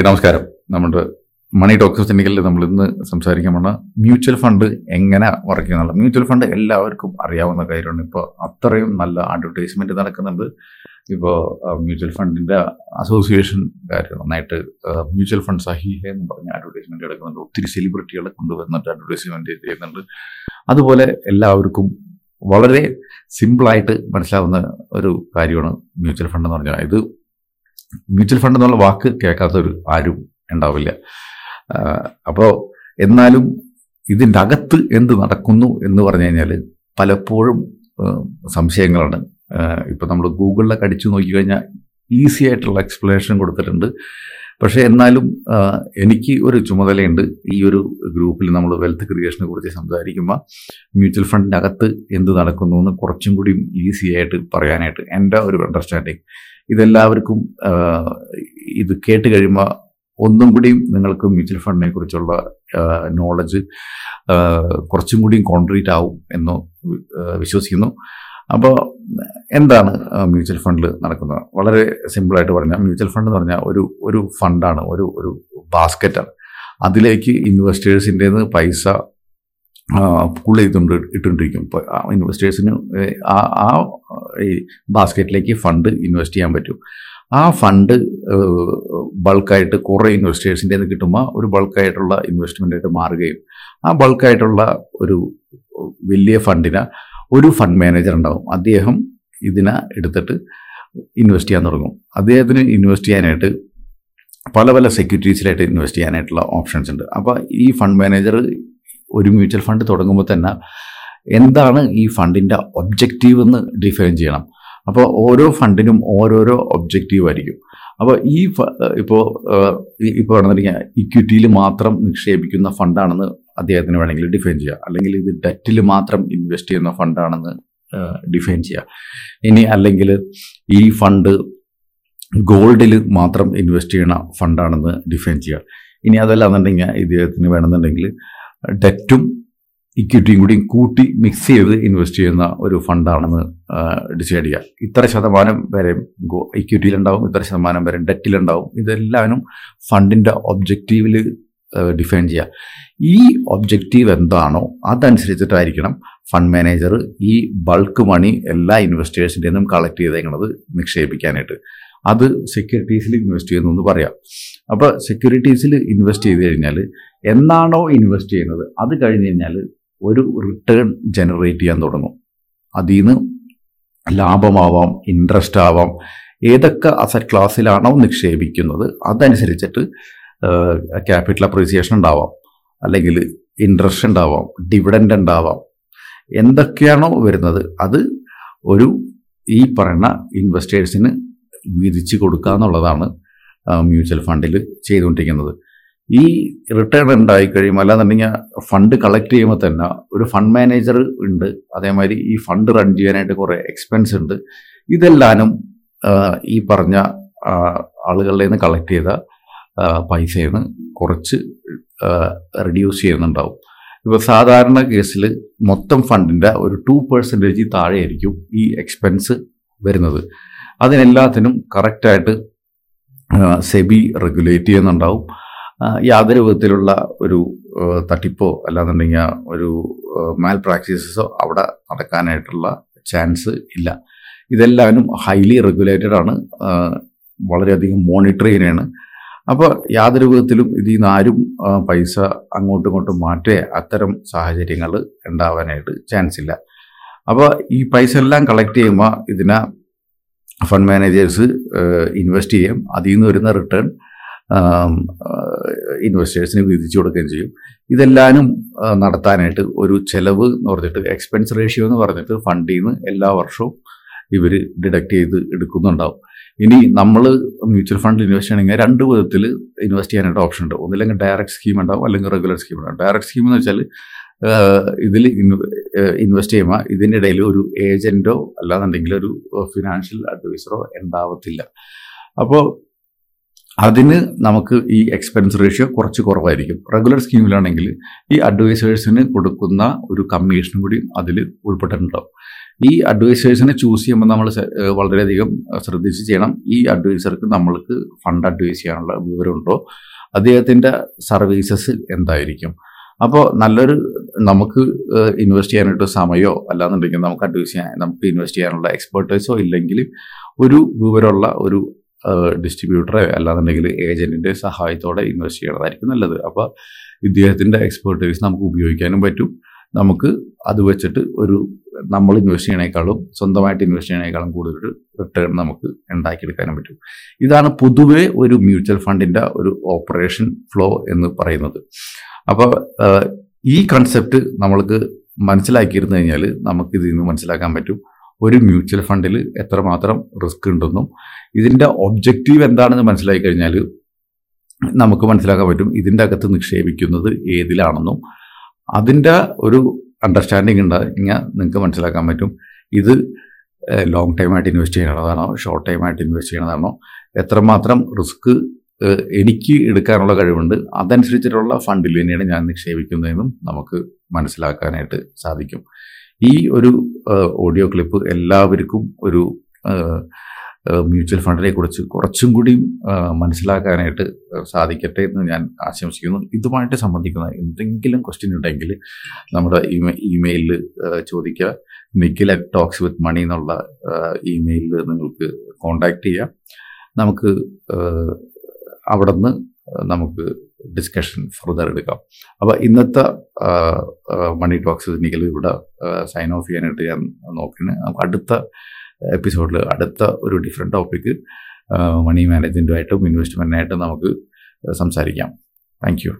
ഏയ് നമസ്കാരം. നമ്മുടെ മണി ടോക്സ് ടെക്നിക്കലിൽ നമ്മൾ ഇന്ന് സംസാരിക്കാൻ പോണ മ്യൂച്വൽ ഫണ്ട് എങ്ങനെ വർക്ക് ചെയ്യുന്നുള്ള മ്യൂച്വൽ ഫണ്ട് എല്ലാവർക്കും അറിയാവുന്ന കാര്യമാണ്. ഇപ്പോൾ അത്രയും നല്ല അഡ്വർടൈസ്മെന്റ് നടക്കുന്നുണ്ട്. ഇപ്പോൾ മ്യൂച്വൽ ഫണ്ടിന്റെ അസോസിയേഷൻ കാര്യം നന്നായിട്ട് മ്യൂച്വൽ ഫണ്ട് സഹീഹ എന്ന് പറഞ്ഞ അഡ്വർടൈസ്മെന്റ് എടുക്കുന്നുണ്ട്. ഒത്തിരി സെലിബ്രിറ്റികളെ കൊണ്ടുവന്നിട്ട് അഡ്വർടൈസ്മെന്റ് ചെയ്യുന്നുണ്ട്. അതുപോലെ എല്ലാവർക്കും വളരെ സിമ്പിളായിട്ട് മനസ്സിലാവുന്ന ഒരു കാര്യമാണ് മ്യൂച്വൽ ഫണ്ട് എന്ന് പറഞ്ഞാൽ. ഇത് മ്യൂച്വൽ ഫണ്ട് എന്നുള്ള വാക്ക് കേൾക്കാത്തൊരു ആരും ഉണ്ടാവില്ല. അപ്പോൾ എന്നാലും ഇതിന്റെ അകത്ത് എന്ത് നടക്കുന്നു എന്ന് പറഞ്ഞു കഴിഞ്ഞാൽ പലപ്പോഴും സംശയങ്ങളാണ്. ഇപ്പം നമ്മൾ ഗൂഗിളിലൊക്കെ അടിച്ചു നോക്കിക്കഴിഞ്ഞാൽ ഈസി ആയിട്ടുള്ള എക്സ്പ്ലനേഷൻ കൊടുത്തിട്ടുണ്ട്. പക്ഷേ എന്നാലും എനിക്ക് ഒരു ചുമതലയുണ്ട്. ഈ ഒരു ഗ്രൂപ്പിൽ നമ്മൾ വെൽത്ത് ക്രിയേഷനെ കുറിച്ച് സംസാരിക്കുമ്പോൾ മ്യൂച്വൽ ഫണ്ടിന്റെ അകത്ത് എന്ത് നടക്കുന്നു എന്ന് കുറച്ചും കൂടി ഈസി ആയിട്ട് പറയാനായിട്ട് എന്റെ ഒരു അണ്ടർസ്റ്റാൻഡിങ് ഇതെല്ലാവർക്കും ഇത് കേട്ട് കഴിയുമ്പോൾ ഒന്നും കൂടിയും നിങ്ങൾക്ക് മ്യൂച്വൽ ഫണ്ടിനെ കുറിച്ചുള്ള നോളജ് കുറച്ചും കൂടിയും കോൺക്രീറ്റ് ആവും എന്ന് വിശ്വസിക്കുന്നു. അപ്പോൾ എന്താണ് മ്യൂച്വൽ ഫണ്ടിൽ നടക്കുന്നത്? വളരെ സിമ്പിളായിട്ട് പറഞ്ഞാൽ മ്യൂച്വൽ ഫണ്ട് എന്ന് പറഞ്ഞാൽ ഒരു ഒരു ഫണ്ടാണ് ഒരു ഒരു ബാസ്ക്കറ്റാണ് അതിലേക്ക് ഇൻവെസ്റ്റേഴ്സിന്റെ പൈസ പുൾ ചെയ്തുകൊണ്ട് ഇട്ടുകൊണ്ടിരിക്കും. ഇപ്പോൾ ഇൻവെസ്റ്റേഴ്സിന് ആ ആ ഈ ബാസ്ക്കറ്റിലേക്ക് ഫണ്ട് ഇൻവെസ്റ്റ് ചെയ്യാൻ പറ്റും. ആ ഫണ്ട് ബൾക്കായിട്ട് കുറേ ഇൻവെസ്റ്റേഴ്സിന്റെ നിന്ന് കിട്ടുമ്പോൾ ഒരു ബൾക്കായിട്ടുള്ള ഇൻവെസ്റ്റ്മെന്റായിട്ട് മാറുകയും ആ ബൾക്കായിട്ടുള്ള ഒരു വലിയ ഫണ്ടിന് ഒരു ഫണ്ട് മാനേജർ ഉണ്ടാവും. അദ്ദേഹം ഇതിനെ എടുത്തിട്ട് ഇൻവെസ്റ്റ് ചെയ്യാൻ തുടങ്ങും. അദ്ദേഹത്തിന് ഇൻവെസ്റ്റ് ചെയ്യാനായിട്ട് പല പല സെക്യൂരിറ്റീസിലായിട്ട് ഇൻവെസ്റ്റ് ചെയ്യാനായിട്ടുള്ള ഓപ്ഷൻസ് ഉണ്ട്. അപ്പോൾ ഈ ഫണ്ട് മാനേജർ ഒരു മ്യൂച്വൽ ഫണ്ട് തുടങ്ങുമ്പോൾ തന്നെ എന്താണ് ഈ ഫണ്ടിന്റെ ഒബ്ജക്റ്റീവ് എന്ന് ഡിഫൈൻ ചെയ്യണം. അപ്പോൾ ഓരോ ഫണ്ടിനും ഓരോരോ ഒബ്ജക്റ്റീവ് ആയിരിക്കും. അപ്പോൾ ഈ ഇപ്പോൾ ഇപ്പോൾ പറഞ്ഞിരിക്കുക ഇക്വിറ്റിയിൽ മാത്രം നിക്ഷേപിക്കുന്ന ഫണ്ടാണെന്ന് അദ്ദേഹത്തിന് വേണമെങ്കിൽ ഡിഫൈൻ ചെയ്യുക അല്ലെങ്കിൽ ഇത് ഡെറ്റിൽ മാത്രം ഇൻവെസ്റ്റ് ചെയ്യുന്ന ഫണ്ടാണെന്ന് ഡിഫൈൻ ചെയ്യുക ഇനി അല്ലെങ്കിൽ ഈ ഫണ്ട് ഗോൾഡിൽ മാത്രം ഇൻവെസ്റ്റ് ചെയ്യുന്ന ഫണ്ടാണെന്ന് ഡിഫൈൻ ചെയ്യുക ഇനി അതല്ല എന്നുണ്ടെങ്കിൽ ഇദ്ദേഹത്തിന് വേണമെന്നുണ്ടെങ്കിൽ ഡെറ്റും ഇക്വിറ്റിയും കൂടി കൂട്ടി മിക്സ് ചെയ്ത് ഇൻവെസ്റ്റ് ചെയ്യുന്ന ഒരു ഫണ്ടാണെന്ന് ഡിസൈഡ് ചെയ്യുക ഇത്ര ശതമാനം വരെ ഇക്വിറ്റിയിലുണ്ടാവും ഇത്ര ശതമാനം വരെ ഡെറ്റിലുണ്ടാവും ഇതെല്ലാവരും ഫണ്ടിന്റെ ഒബ്ജക്റ്റീവിൽ ഡിഫൈൻ ചെയ്യുക ഈ ഒബ്ജക്റ്റീവ് എന്താണോ അതനുസരിച്ചിട്ടായിരിക്കണം ഫണ്ട് മാനേജർ ഈ ബൾക്ക് മണി എല്ലാ ഇൻവെസ്റ്റേഴ്സിന്റെ നിന്നും കളക്ട് ചെയ്തേക്കുന്നത് നിക്ഷേപിക്കാനായിട്ട്. അത് സെക്യൂരിറ്റീസിൽ ഇൻവെസ്റ്റ് ചെയ്യുന്നു എന്ന് പറയാം. അപ്പോൾ സെക്യൂരിറ്റീസിൽ ഇൻവെസ്റ്റ് ചെയ്ത് കഴിഞ്ഞാൽ എന്നാണോ ഇൻവെസ്റ്റ് ചെയ്യുന്നത്? അത് കഴിഞ്ഞ് കഴിഞ്ഞാൽ ഒരു റിട്ടേൺ ജനറേറ്റ് ചെയ്യാൻ തുടങ്ങും. അതിൽ നിന്ന് ലാഭമാവാം ഇൻട്രസ്റ്റ് ആവാം ഏതൊക്കെ അസറ്റ് ക്ലാസ്സിലാണോ നിക്ഷേപിക്കുന്നത് അതനുസരിച്ചിട്ട് ക്യാപിറ്റൽ അപ്രീസിയേഷൻ ഉണ്ടാവാം. അല്ലെങ്കിൽ ഇൻട്രസ്റ്റ് ഉണ്ടാവാം ഡിവിഡൻഡ് ഉണ്ടാവാം. എന്തൊക്കെയാണോ വരുന്നത്? അത് ഒരു ഈ പറയുന്ന ഇൻവെസ്റ്റേഴ്സിന് വീതിച്ച് കൊടുക്കുക എന്നുള്ളതാണ് മ്യൂച്വൽ ഫണ്ടിൽ ചെയ്തുകൊണ്ടിരിക്കുന്നത്. ഈ റിട്ടേൺ ഉണ്ടായി കഴിയുമ്പോൾ അല്ലാന്നുണ്ടെങ്കിൽ ഫണ്ട് കളക്ട് ചെയ്യുമ്പോൾ തന്നെ ഒരു ഫണ്ട് മാനേജർ ഉണ്ട് അതേമാതിരി ഈ ഫണ്ട് റൺ ചെയ്യാനായിട്ട് കുറേ എക്സ്പെൻസ് ഉണ്ട്. ഇതെല്ലാനും ഈ പറഞ്ഞ ആളുകളിൽ നിന്ന് കളക്ട് ചെയ്ത പൈസയിൽ നിന്ന് കുറച്ച് റിഡ്യൂസ് ചെയ്യുന്നുണ്ടാവും. ഇപ്പോൾ സാധാരണ കേസിൽ മൊത്തം ഫണ്ടിന്റെ ഒരു ടു പെർസെന്റേജ് താഴെയായിരിക്കും ഈ എക്സ്പെൻസ് വരുന്നത്. അതിനെല്ലാത്തിനും കറക്റ്റായിട്ട് സെബി റെഗുലേറ്റ് ചെയ്യുന്നുണ്ടാവും. യാതൊരു വിധത്തിലുള്ള ഒരു തട്ടിപ്പോ അല്ലാന്നുണ്ടെങ്കിൽ ഒരു മാൽ പ്രാക്ടീസസോ അവിടെ നടക്കാനായിട്ടുള്ള ചാൻസ് ഇല്ല. ഇതെല്ലാവരും ഹൈലി റെഗുലേറ്റഡ് ആണ്. വളരെയധികം മോണിറ്റർ ചെയ്യുന്നതാണ്. അപ്പോൾ യാതൊരു വിധത്തിലും ഇതിൽ നിന്ന് ആരും പൈസ അങ്ങോട്ടും ഇങ്ങോട്ടും മാറ്റേ അത്തരം സാഹചര്യങ്ങൾ ഉണ്ടാവാനായിട്ട് ചാൻസ് ഇല്ല. അപ്പോൾ ഈ പൈസ എല്ലാം കളക്ട് ചെയ്യുമ്പോൾ ഇതിനെ ഫണ്ട് മാനേജേഴ്സ് ഇൻവെസ്റ്റ് ചെയ്യാം. അതിൽ നിന്ന് വരുന്ന റിട്ടേൺ ഇൻവെസ്റ്റേഴ്സിന് വിധിച്ചു കൊടുക്കുകയും ചെയ്യും. ഇതെല്ലാനും നടത്താനായിട്ട് ഒരു ചെലവ് എന്ന് പറഞ്ഞിട്ട് എക്സ്പെൻസ് റേഷ്യോ എന്ന് പറഞ്ഞിട്ട് ഫണ്ടിൽ നിന്ന് എല്ലാ വർഷവും ഇവർ ഡിഡക്ട് ചെയ്ത് എടുക്കുന്നുണ്ടാവും. ഇനി നമ്മൾ മ്യൂച്വൽ ഫണ്ടിൽ ഇൻവെസ്റ്റ് ചെയ്യണമെങ്കിൽ രണ്ട് വിധത്തിൽ ഇൻവെസ്റ്റ് ചെയ്യാനായിട്ട് ഓപ്ഷൻ ഉണ്ട് ഒന്നില്ലെങ്കിൽ ഡയറക്റ്റ് സ്കീം ഉണ്ടാവും അല്ലെങ്കിൽ റെഗുലർ സ്കീം ഉണ്ടാവും. ഡയറക്റ്റ് സ്കീം എന്ന് വെച്ചാൽ ഇതിൽ ഇൻവെസ്റ്റ് ചെയ്യുമ്പോൾ ഇതിനിടയിൽ ഒരു ഏജന്റോ അല്ലാന്നുണ്ടെങ്കിൽ ഒരു ഫിനാൻഷ്യൽ അഡ്വൈസറോ ഉണ്ടാവത്തില്ല. അപ്പോൾ അതിന് നമുക്ക് ഈ എക്സ്പെൻസ് റേഷ്യോ കുറച്ച് കുറവായിരിക്കും. റെഗുലർ സ്കീമിലാണെങ്കിൽ ഈ അഡ്വൈസേഴ്സിന് കൊടുക്കുന്ന ഒരു കമ്മീഷനും കൂടി അതിൽ ഉൾപ്പെട്ടിട്ടുണ്ടാവും. ഈ അഡ്വൈസേഴ്സിനെ ചൂസ് ചെയ്യുമ്പോൾ നമ്മൾ വളരെയധികം ശ്രദ്ധിച്ച് ചെയ്യണം. ഈ അഡ്വൈസർക്ക് നമ്മൾക്ക് ഫണ്ട് അഡ്വൈസ് ചെയ്യാനുള്ള വിവരമുണ്ടോ? അദ്ദേഹത്തിന്റെ സർവീസസ് എന്തായിരിക്കും? അപ്പോൾ നല്ലൊരു നമുക്ക് ഇൻവെസ്റ്റ് ചെയ്യാനായിട്ട് സമയമോ അല്ലാന്നുണ്ടെങ്കിൽ നമുക്ക് അഡ്വൈസ് ചെയ്യാൻ നമുക്ക് ഇൻവെസ്റ്റ് ചെയ്യാനുള്ള എക്സ്പേർട്ടൈസോ ഇല്ലെങ്കിൽ ഒരു വിവരമുള്ള ഒരു ഡിസ്ട്രിബ്യൂട്ടറെ അല്ലാന്നുണ്ടെങ്കിൽ ഏജന്റിന്റെ സഹായത്തോടെ ഇൻവെസ്റ്റ് ചെയ്യണതായിരിക്കും നല്ലത്. അപ്പോൾ ഇദ്ദേഹത്തിന്റെ എക്സ്പേർട്ടൈസ് നമുക്ക് ഉപയോഗിക്കാനും പറ്റും. നമുക്ക് അത് വെച്ചിട്ട് ഒരു നമ്മൾ ഇൻവെസ്റ്റ് ചെയ്യണേക്കാളും സ്വന്തമായിട്ട് ഇൻവെസ്റ്റ് ചെയ്യണേക്കാളും കൂടുതൽ റിട്ടേൺ നമുക്ക് ഉണ്ടാക്കിയെടുക്കാനും പറ്റും. ഇതാണ് പൊതുവെ ഒരു മ്യൂച്വൽ ഫണ്ടിന്റെ ഒരു ഓപ്പറേഷൻ ഫ്ലോ എന്ന് പറയുന്നത്. അപ്പോൾ ഈ കൺസെപ്റ്റ് നമ്മൾക്ക് മനസ്സിലാക്കിയിരുന്നു കഴിഞ്ഞാൽ നമുക്ക് ഇതിൽ നിന്ന് മനസ്സിലാക്കാൻ പറ്റും. ഒരു മ്യൂച്വൽ ഫണ്ടിൽ എത്രമാത്രം റിസ്ക് ഉണ്ടെന്നും ഇതിന്റെ ഒബ്ജക്റ്റീവ് എന്താണെന്ന് മനസ്സിലാക്കി കഴിഞ്ഞാൽ നമുക്ക് മനസ്സിലാക്കാൻ പറ്റും ഇതിന്റെ അകത്ത് നിക്ഷേപിക്കുന്നത് ഏതിലാണെന്നും. അതിന്റെ ഒരു അണ്ടർസ്റ്റാൻഡിങ് ഉണ്ടായിരുന്നെങ്കിൽ നിങ്ങൾക്ക് മനസ്സിലാക്കാൻ പറ്റും. ഇത് ലോങ് ടൈമായിട്ട് ഇൻവെസ്റ്റ് ചെയ്യണതാണോ ഷോർട്ട് ടൈമായിട്ട് ഇൻവെസ്റ്റ് ചെയ്യണതാണോ എത്രമാത്രം റിസ്ക് എനിക്ക് എടുക്കാനുള്ള കഴിവുണ്ട്. അതനുസരിച്ചിട്ടുള്ള ഫണ്ടിൽ തന്നെയാണ് ഞാൻ നിക്ഷേപിക്കുന്നതെന്നും നമുക്ക് മനസ്സിലാക്കാനായിട്ട് സാധിക്കും. ഈ ഒരു ഓഡിയോ ക്ലിപ്പ് എല്ലാവർക്കും ഒരു മ്യൂച്വൽ ഫണ്ടിനെ കുറിച്ച് കുറച്ചും കൂടി മനസ്സിലാക്കാനായിട്ട് സാധിക്കട്ടെ എന്ന് ഞാൻ ആശംസിക്കുന്നു. ഇതുമായിട്ട് സംബന്ധിക്കുന്ന എന്തെങ്കിലും ക്വസ്റ്റ്യൻ ഉണ്ടെങ്കിൽ നമ്മുടെ ഇമെയിലിൽ ചോദിക്കുക. Nikhil at talks with money എന്നുള്ള ഇമെയിലിൽ നിങ്ങൾക്ക് കോണ്ടാക്ട് ചെയ്യാം. നമുക്ക് അവിടെ നിന്ന് നമുക്ക് ഡിസ്കഷൻ ഫർദർ എടുക്കാം. അപ്പോൾ ഇന്നത്തെ മണി ടോക്സ് എനിക്ക് ഇവിടെ സൈൻ ഓഫ് ചെയ്യാനായിട്ട് ഞാൻ നോക്കുന്നു നമുക്ക് അടുത്ത എപ്പിസോഡിൽ അടുത്ത ഒരു ഡിഫറെന്റ് ടോപ്പിക്ക് മണി മാനേജ്മെന്റുമായിട്ടും ഇൻവെസ്റ്റ്മെന്റിനായിട്ടും നമുക്ക് സംസാരിക്കാം. Thank you